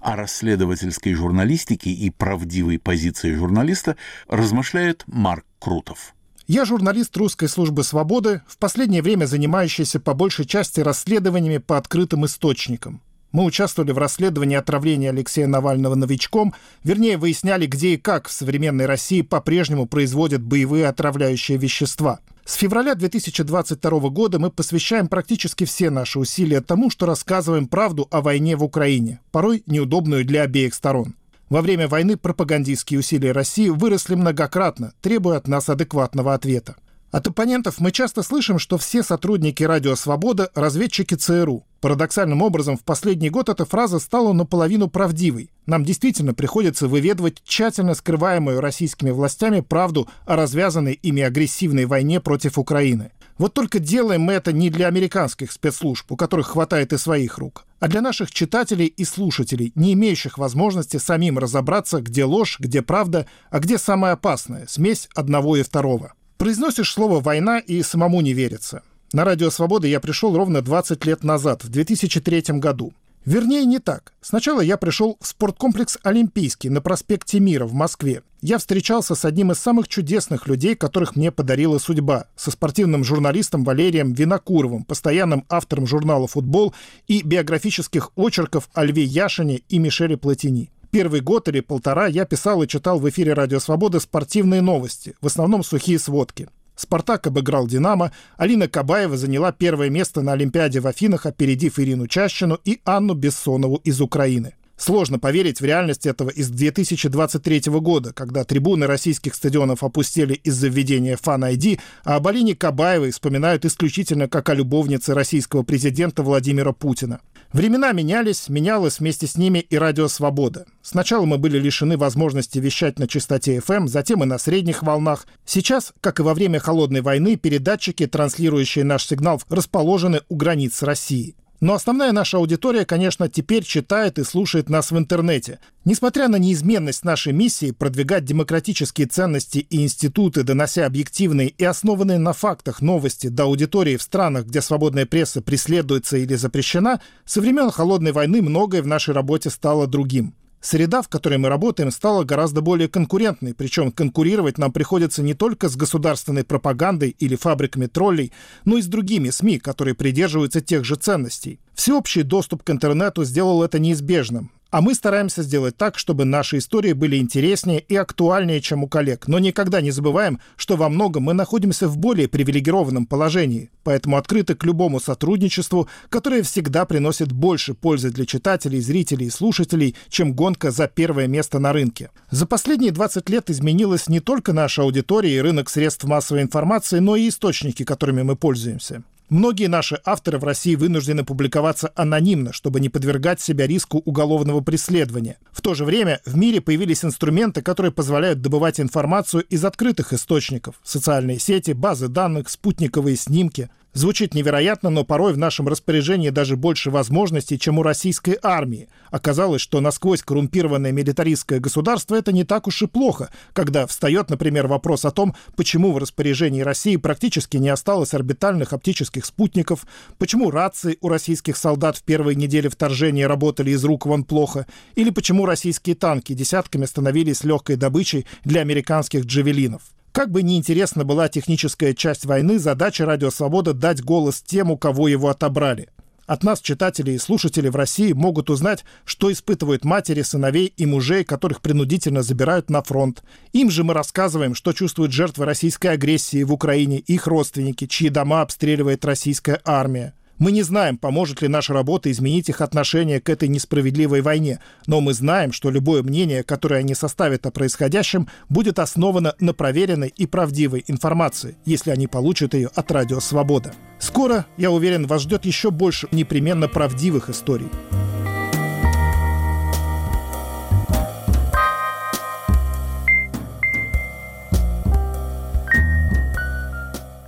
О расследовательской журналистике и правдивой позиции журналиста размышляет Марк Крутов. Я журналист русской службы свободы, в последнее время занимающийся по большей части расследованиями по открытым источникам. Мы участвовали в расследовании отравления Алексея Навального новичком, вернее, выясняли, где и как в современной России по-прежнему производят боевые отравляющие вещества – с февраля 2022 года мы посвящаем практически все наши усилия тому, что рассказываем правду о войне в Украине, порой неудобную для обеих сторон. Во время войны пропагандистские усилия России выросли многократно, требуя от нас адекватного ответа. От оппонентов мы часто слышим, что все сотрудники «Радио Свобода» — разведчики ЦРУ. Парадоксальным образом, в последний год эта фраза стала наполовину правдивой. Нам действительно приходится выведывать тщательно скрываемую российскими властями правду о развязанной ими агрессивной войне против Украины. Вот только делаем мы это не для американских спецслужб, у которых хватает и своих рук, а для наших читателей и слушателей, не имеющих возможности самим разобраться, где ложь, где правда, а где самое опасное – смесь одного и второго. Произносишь слово «война» и самому не верится. На Радио Свобода я пришел ровно 20 лет назад, в 2003 году. Вернее, не так. Сначала я пришел в спорткомплекс «Олимпийский» на проспекте Мира в Москве. Я встречался с одним из самых чудесных людей, которых мне подарила судьба, со спортивным журналистом Валерием Винокуровым, постоянным автором журнала «Футбол» и биографических очерков о Льве Яшине и Мишеле Платини первый год или полтора я писал и читал в эфире «Радио Свободы» спортивные новости, в основном сухие сводки. «Спартак» обыграл «Динамо», Алина Кабаева заняла первое место на Олимпиаде в Афинах, опередив Ирину Чащину и Анну Бессонову из Украины. Сложно поверить в реальность этого из 2023 года, когда трибуны российских стадионов опустили из-за введения фан-ID, а об Алине Кабаевой вспоминают исключительно как о любовнице российского президента Владимира Путина. Времена менялись, менялась вместе с ними и радио «Свобода». Сначала мы были лишены возможности вещать на частоте FM, затем и на средних волнах. Сейчас, как и во время Холодной войны, передатчики, транслирующие наш сигнал, расположены у границ России. Но основная наша аудитория, конечно, теперь читает и слушает нас в интернете. Несмотря на неизменность нашей миссии продвигать демократические ценности и институты, донося объективные и основанные на фактах новости до аудитории в странах, где свободная пресса преследуется или запрещена, со времен Холодной войны многое в нашей работе стало другим. Среда, в которой мы работаем, стала гораздо более конкурентной, причем конкурировать нам приходится не только с государственной пропагандой или фабриками троллей, но и с другими СМИ, которые придерживаются тех же ценностей. Всеобщий доступ к интернету сделал это неизбежным. А мы стараемся сделать так, чтобы наши истории были интереснее и актуальнее, чем у коллег. Но никогда не забываем, что во многом мы находимся в более привилегированном положении. Поэтому открыты к любому сотрудничеству, которое всегда приносит больше пользы для читателей, зрителей и слушателей, чем гонка за первое место на рынке. За последние 20 лет изменилась не только наша аудитория и рынок средств массовой информации, но и источники, которыми мы пользуемся. Многие наши авторы в России вынуждены публиковаться анонимно, чтобы не подвергать себя риску уголовного преследования. В то же время в мире появились инструменты, которые позволяют добывать информацию из открытых источников. Социальные сети, базы данных, спутниковые снимки – Звучит невероятно, но порой в нашем распоряжении даже больше возможностей, чем у российской армии. Оказалось, что насквозь коррумпированное милитаристское государство это не так уж и плохо, когда встает, например, вопрос о том, почему в распоряжении России практически не осталось орбитальных оптических спутников, почему рации у российских солдат в первые недели вторжения работали из рук вон плохо, или почему российские танки десятками становились легкой добычей для американских джавелинов. Как бы ни интересна была техническая часть войны, задача «Радио Свобода» — дать голос тем, у кого его отобрали. От нас читатели и слушатели в России могут узнать, что испытывают матери, сыновей и мужей, которых принудительно забирают на фронт. Им же мы рассказываем, что чувствуют жертвы российской агрессии в Украине, их родственники, чьи дома обстреливает российская армия. Мы не знаем, поможет ли наша работа изменить их отношение к этой несправедливой войне, но мы знаем, что любое мнение, которое они составят о происходящем, будет основано на проверенной и правдивой информации, если они получат ее от Радио Свобода. Скоро, я уверен, вас ждет еще больше непременно правдивых историй.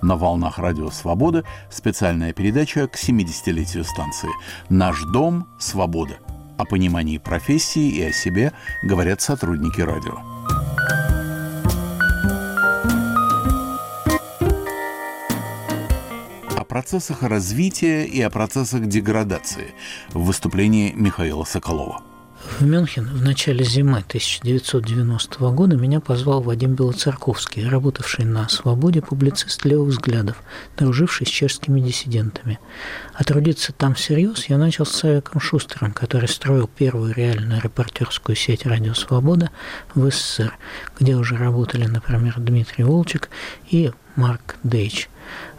На волнах Радио Свобода специальная передача к 70-летию станции «Наш дом – свобода». О понимании профессии и о себе говорят сотрудники радио. О процессах развития и о процессах деградации в выступлении Михаила Соколова – в Мюнхен в начале зимы 1990 года меня позвал Вадим Белоцерковский, работавший на «Свободе» публицист левых взглядов, друживший с чешскими диссидентами. А трудиться там всерьез я начал с Савиком Шустером, который строил первую реальную репортерскую сеть «Радио Свобода» в СССР, где уже работали, например, Дмитрий Волчек и Марк Дейч –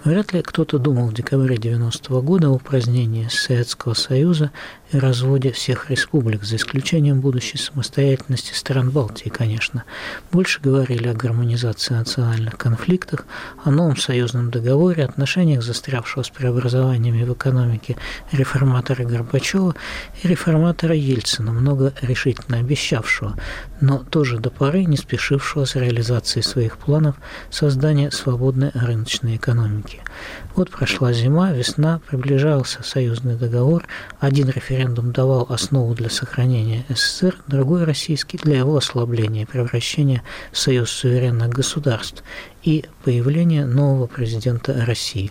Вряд ли кто-то думал в декабре 90 -го года о упразднении Советского Союза и разводе всех республик, за исключением будущей самостоятельности стран Балтии, конечно. Больше говорили о гармонизации национальных конфликтах, о новом союзном договоре, отношениях застрявшего с преобразованиями в экономике реформатора Горбачева и реформатора Ельцина, много решительно обещавшего, но тоже до поры не спешившего с реализацией своих планов создания свободной рыночной экономики. Вот прошла зима, весна, приближался союзный договор. Один референдум давал основу для сохранения СССР, другой российский для его ослабления и превращения в союз суверенных государств и появление нового президента России.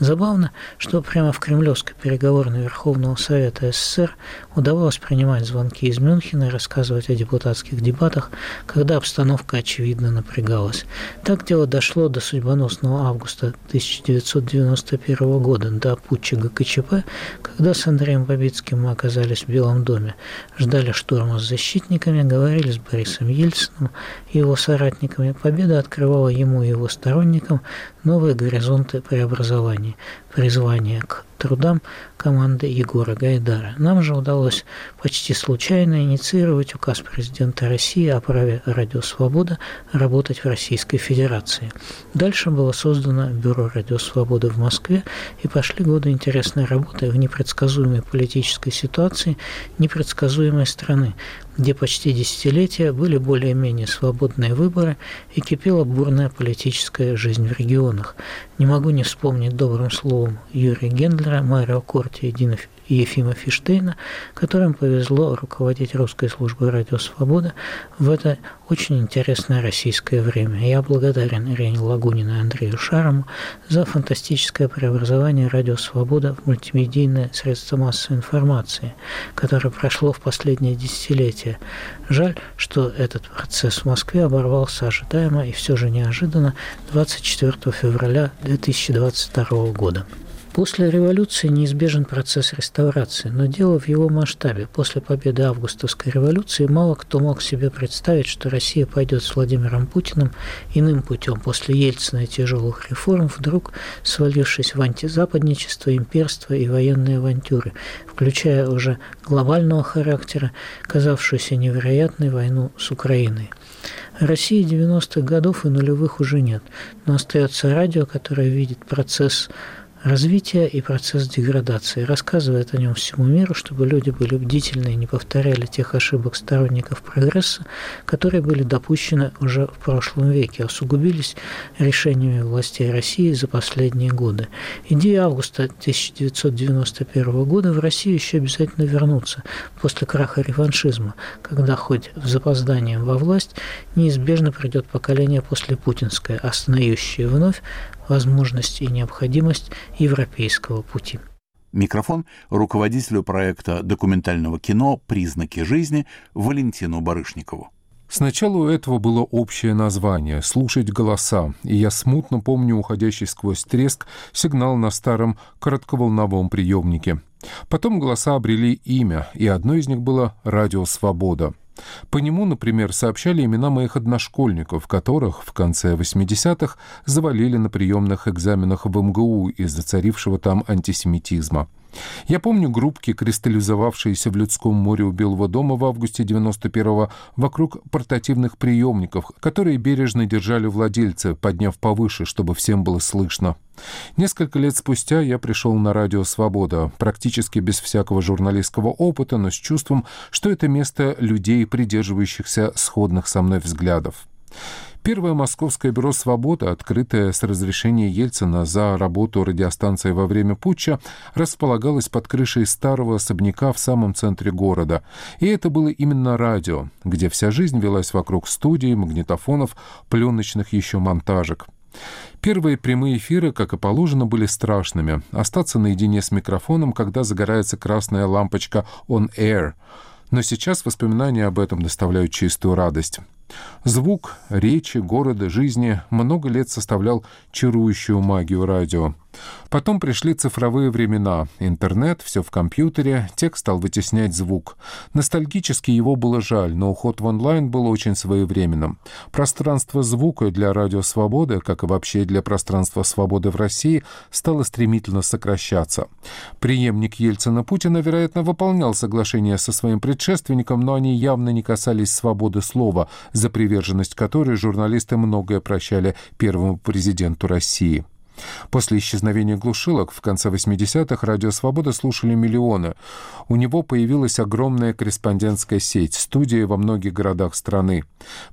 Забавно, что прямо в кремлевской переговорной Верховного Совета СССР удавалось принимать звонки из Мюнхена и рассказывать о депутатских дебатах, когда обстановка очевидно напрягалась. Так дело дошло до судьбоносного августа 1991 года, до путча ГКЧП, когда с Андреем Бабицким мы оказались в Белом доме, ждали штурма с защитниками, говорили с Борисом Ельциным и его соратниками. Победа открывала ему и его сторонникам новые горизонты преобразований, призвание к трудам команды Егора Гайдара. Нам же удалось почти случайно инициировать указ президента России о праве «Радио Свобода» работать в Российской Федерации. Дальше было создано Бюро «Радио Свобода» в Москве, и пошли годы интересной работы в непредсказуемой политической ситуации непредсказуемой страны, где почти десятилетия были более-менее свободные выборы и кипела бурная политическая жизнь в регионах. Не могу не вспомнить добрым словом Юрия Гендлера, Марио Корти и Дина Ефима Фиштейна, которым повезло руководить русской службой «Радио Свобода» в это очень интересное российское время. Я благодарен Ирине Лагунину и Андрею Шарому за фантастическое преобразование «Радио Свобода» в мультимедийное средство массовой информации, которое прошло в последнее десятилетие. Жаль, что этот процесс в Москве оборвался ожидаемо и все же неожиданно 24 февраля 2022 года. После революции неизбежен процесс реставрации, но дело в его масштабе. После победы августовской революции мало кто мог себе представить, что Россия пойдет с Владимиром Путиным иным путем после Ельцина и тяжелых реформ, вдруг свалившись в антизападничество, имперство и военные авантюры, включая уже глобального характера, казавшуюся невероятной войну с Украиной. России 90-х годов и нулевых уже нет, но остается радио, которое видит процесс развития и процесс деградации. Рассказывает о нем всему миру, чтобы люди были бдительны и не повторяли тех ошибок сторонников прогресса, которые были допущены уже в прошлом веке, усугубились решениями властей России за последние годы. Идеи августа 1991 года в Россию еще обязательно вернутся после краха реваншизма, когда хоть с запозданием во власть неизбежно придет поколение после путинское, осознающее вновь возможность и необходимость европейского пути. Микрофон руководителю проекта документального кино «Признаки жизни» Валентину Барышникову. Сначала у этого было общее название «Слушать голоса», и я смутно помню уходящий сквозь треск сигнал на старом коротковолновом приемнике. Потом голоса обрели имя, и одно из них было «Радио Свобода». По нему, например, сообщали имена моих одношкольников, которых в конце 80-х завалили на приемных экзаменах в МГУ из-за царившего там антисемитизма. Я помню группки, кристаллизовавшиеся в людском море у Белого дома в августе 91-го вокруг портативных приемников, которые бережно держали владельцы, подняв повыше, чтобы всем было слышно. Несколько лет спустя я пришел на радио «Свобода», практически без всякого журналистского опыта, но с чувством, что это место людей, придерживающихся сходных со мной взглядов. Первое московское бюро «Свобода», открытое с разрешения Ельцина за работу радиостанции во время путча, располагалось под крышей старого особняка в самом центре города. И это было именно радио, где вся жизнь велась вокруг студии, магнитофонов, пленочных еще монтажек. Первые прямые эфиры, как и положено, были страшными. Остаться наедине с микрофоном, когда загорается красная лампочка «on air». Но сейчас воспоминания об этом доставляют чистую радость. Звук, речи, города, жизни много лет составлял чарующую магию радио. Потом пришли цифровые времена. Интернет, все в компьютере, текст стал вытеснять звук. Ностальгически его было жаль, но уход в онлайн был очень своевременным. Пространство звука для радио «Свободы», как и вообще для пространства свободы в России, стало стремительно сокращаться. Приемник Ельцина-Путина, вероятно, выполнял соглашение со своим предшественником, но они явно не касались свободы слова, за приверженность которой журналисты многое прощали первому президенту России. После исчезновения глушилок в конце 80-х «Радио Свобода» слушали миллионы. У него появилась огромная корреспондентская сеть, студии во многих городах страны.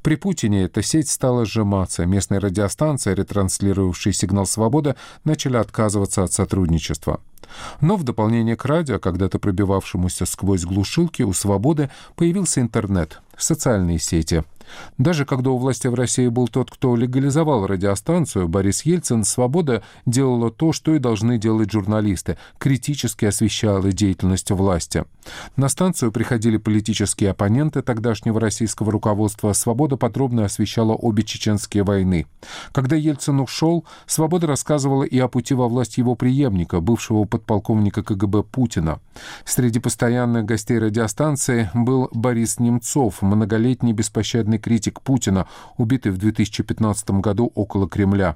При Путине эта сеть стала сжиматься. Местные радиостанции, ретранслировавшие сигнал «Свобода», начали отказываться от сотрудничества. Но в дополнение к радио, когда-то пробивавшемуся сквозь глушилки, у «Свободы» появился интернет, социальные сети — даже когда у власти в России был тот, кто легализовал радиостанцию, Борис Ельцин, «Свобода» делала то, что и должны делать журналисты, критически освещала деятельность власти. На станцию приходили политические оппоненты тогдашнего российского руководства. «Свобода» подробно освещала обе чеченские войны. Когда Ельцин ушел, «Свобода» рассказывала и о пути во власть его преемника, бывшего подполковника КГБ Путина. Среди постоянных гостей радиостанции был Борис Немцов, многолетний беспощадный критик Путина, убитый в 2015 году около Кремля.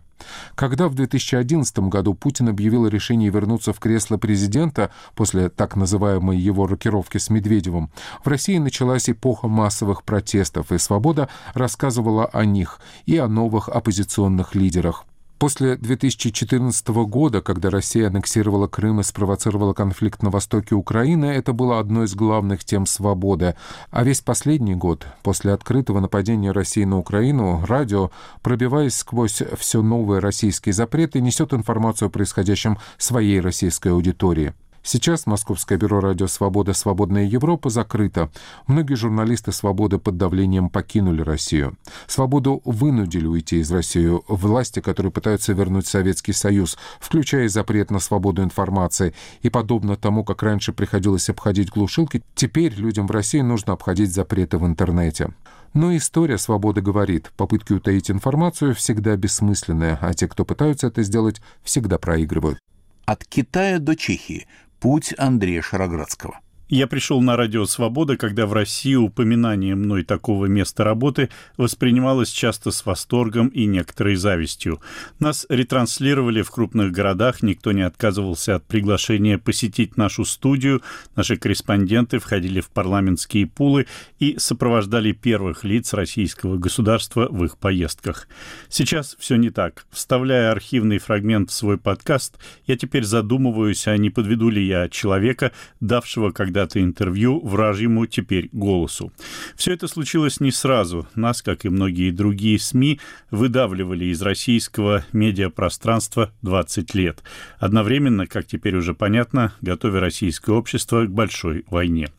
Когда в 2011 году Путин объявил о решении вернуться в кресло президента после так называемой его рокировки с Медведевым, в России началась эпоха массовых протестов, и «Свобода» рассказывала о них и о новых оппозиционных лидерах. После 2014 года, когда Россия аннексировала Крым и спровоцировала конфликт на востоке Украины, это было одной из главных тем свободы. А весь последний год, после открытого нападения России на Украину, радио, пробиваясь сквозь все новые российские запреты, несет информацию о происходящем своей российской аудитории. Сейчас Московское бюро радио «Свобода. Свободная Европа» закрыто. Многие журналисты «Свободы» под давлением покинули Россию. «Свободу» вынудили уйти из России власти, которые пытаются вернуть Советский Союз, включая запрет на свободу информации. И подобно тому, как раньше приходилось обходить глушилки, теперь людям в России нужно обходить запреты в интернете. Но история свободы говорит, попытки утаить информацию всегда бессмысленные, а те, кто пытаются это сделать, всегда проигрывают. От Китая до Чехии Путь Андрея Шароградского. Я пришел на радио «Свобода», когда в России упоминание мной такого места работы воспринималось часто с восторгом и некоторой завистью. Нас ретранслировали в крупных городах, никто не отказывался от приглашения посетить нашу студию, наши корреспонденты входили в парламентские пулы и сопровождали первых лиц российского государства в их поездках. Сейчас все не так. Вставляя архивный фрагмент в свой подкаст, я теперь задумываюсь, а не подведу ли я человека, давшего когда когда-то интервью вражьему теперь голосу. Все это случилось не сразу. Нас, как и многие другие СМИ, выдавливали из российского медиапространства 20 лет. Одновременно, как теперь уже понятно, готовя российское общество к большой войне.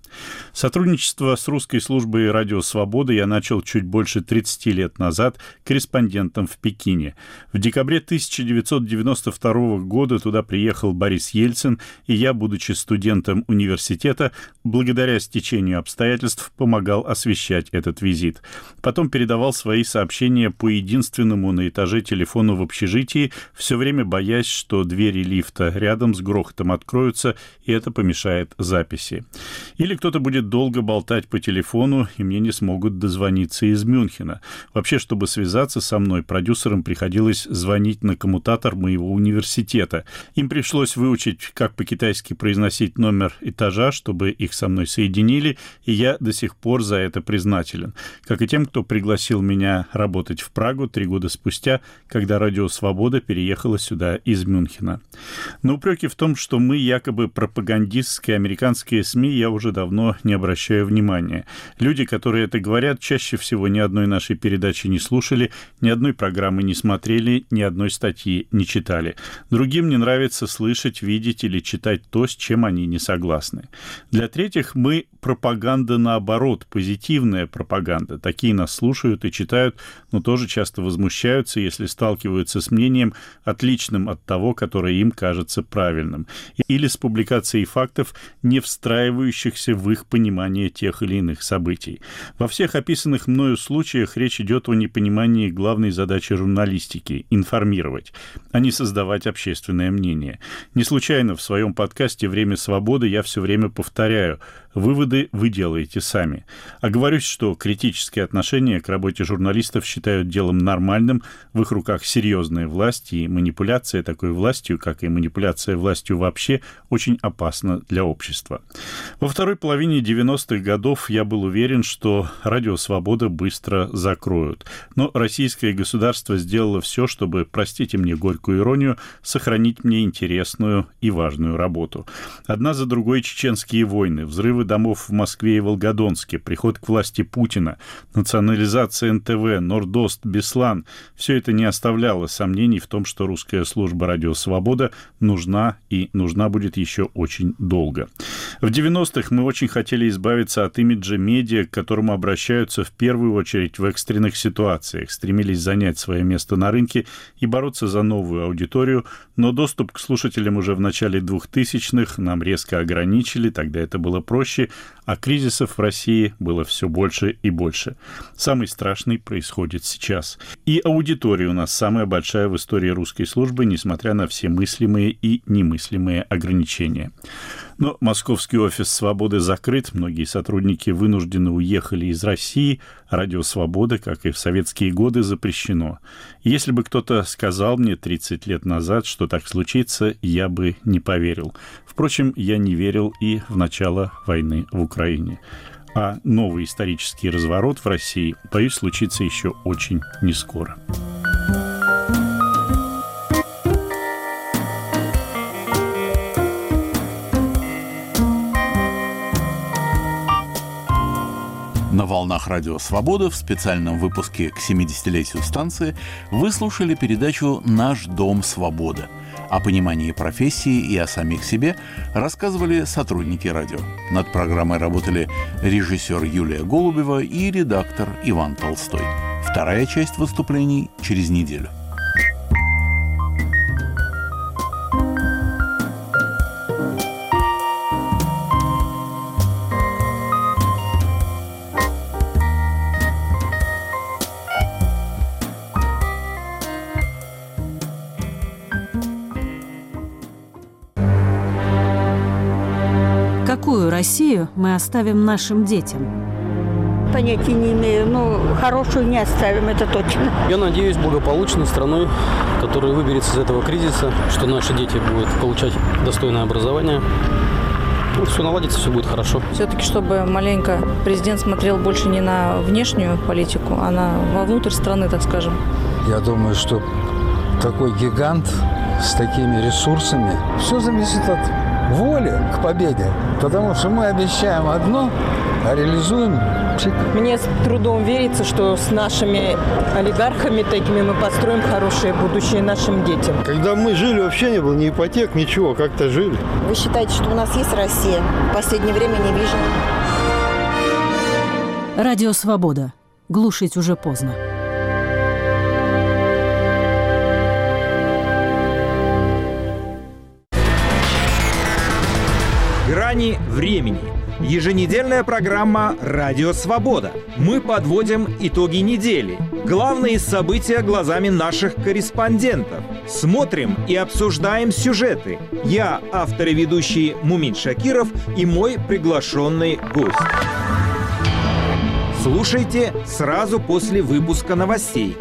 Сотрудничество с русской службой «Радио Свобода» я начал чуть больше 30 лет назад корреспондентом в Пекине. В декабре 1992 года туда приехал Борис Ельцин, и я, будучи студентом университета, благодаря стечению обстоятельств помогал освещать этот визит. Потом передавал свои сообщения по единственному на этаже телефону в общежитии, все время боясь, что двери лифта рядом с грохотом откроются, и это помешает записи. Или кто-то будет долго болтать по телефону, и мне не смогут дозвониться из Мюнхена. Вообще, чтобы связаться со мной, продюсерам приходилось звонить на коммутатор моего университета. Им пришлось выучить, как по-китайски произносить номер этажа, чтобы их со мной соединили, и я до сих пор за это признателен. Как и тем, кто пригласил меня работать в Прагу три года спустя, когда «Радио Свобода» переехала сюда из Мюнхена. На упреки в том, что мы якобы пропагандистские американские СМИ, я уже давно давно не обращаю внимания. Люди, которые это говорят, чаще всего ни одной нашей передачи не слушали, ни одной программы не смотрели, ни одной статьи не читали. Другим не нравится слышать, видеть или читать то, с чем они не согласны. Для третьих мы пропаганда наоборот, позитивная пропаганда. Такие нас слушают и читают, но тоже часто возмущаются, если сталкиваются с мнением, отличным от того, которое им кажется правильным. Или с публикацией фактов, не встраивающихся в их понимание тех или иных событий. Во всех описанных мною случаях речь идет о непонимании главной задачи журналистики – информировать, а не создавать общественное мнение. Не случайно в своем подкасте «Время свободы» я все время повторяю – Выводы вы делаете сами. Оговорюсь, что критические отношения к работе журналистов считают делом нормальным, в их руках серьезная власть, и манипуляция такой властью, как и манипуляция властью вообще, очень опасна для общества. Во второй половине 90-х годов я был уверен, что радио «Свобода» быстро закроют. Но российское государство сделало все, чтобы, простите мне горькую иронию, сохранить мне интересную и важную работу. Одна за другой чеченские войны, взрывы домов в Москве и Волгодонске, приход к власти Путина, национализация НТВ, Нордост, Беслан – все это не оставляло сомнений в том, что русская служба «Радио Свобода» нужна и нужна будет еще очень долго. В 90-х мы очень хотели избавиться от имиджа медиа, к которому обращаются в первую очередь в экстренных ситуациях, стремились занять свое место на рынке и бороться за новую аудиторию, но доступ к слушателям уже в начале 2000-х нам резко ограничили, тогда это было проще, чаще, а кризисов в России было все больше и больше. Самый страшный происходит сейчас. И аудитория у нас самая большая в истории русской службы, несмотря на все мыслимые и немыслимые ограничения. Но московский офис «Свободы» закрыт, многие сотрудники вынуждены уехали из России, радио «Свобода», как и в советские годы, запрещено. Если бы кто-то сказал мне 30 лет назад, что так случится, я бы не поверил. Впрочем, я не верил и в начало войны в Украине. А новый исторический разворот в России, боюсь, случится еще очень не скоро. На волнах Радио Свобода в специальном выпуске к 70-летию станции вы слушали передачу «Наш дом свобода». О понимании профессии и о самих себе рассказывали сотрудники радио. Над программой работали режиссер Юлия Голубева и редактор Иван Толстой. Вторая часть выступлений через неделю. Россию мы оставим нашим детям? Понятия не имею, но хорошую не оставим, это точно. Я надеюсь благополучной страной, которая выберется из этого кризиса, что наши дети будут получать достойное образование, ну, все наладится, все будет хорошо. Все-таки, чтобы маленько президент смотрел больше не на внешнюю политику, а на вовнутрь страны, так скажем. Я думаю, что такой гигант с такими ресурсами, все зависит от воли к победе. Потому что мы обещаем одно, а реализуем мне с трудом верится, что с нашими олигархами такими мы построим хорошее будущее нашим детям. Когда мы жили, вообще не было ни ипотек, ничего, как-то жили. Вы считаете, что у нас есть Россия? В последнее время не вижу. Радио «Свобода». Глушить уже поздно. Грани времени. Еженедельная программа «Радио Свобода». Мы подводим итоги недели. Главные события глазами наших корреспондентов. Смотрим и обсуждаем сюжеты. Я, автор и ведущий Мумин Шакиров и мой приглашенный гость. Слушайте сразу после выпуска новостей.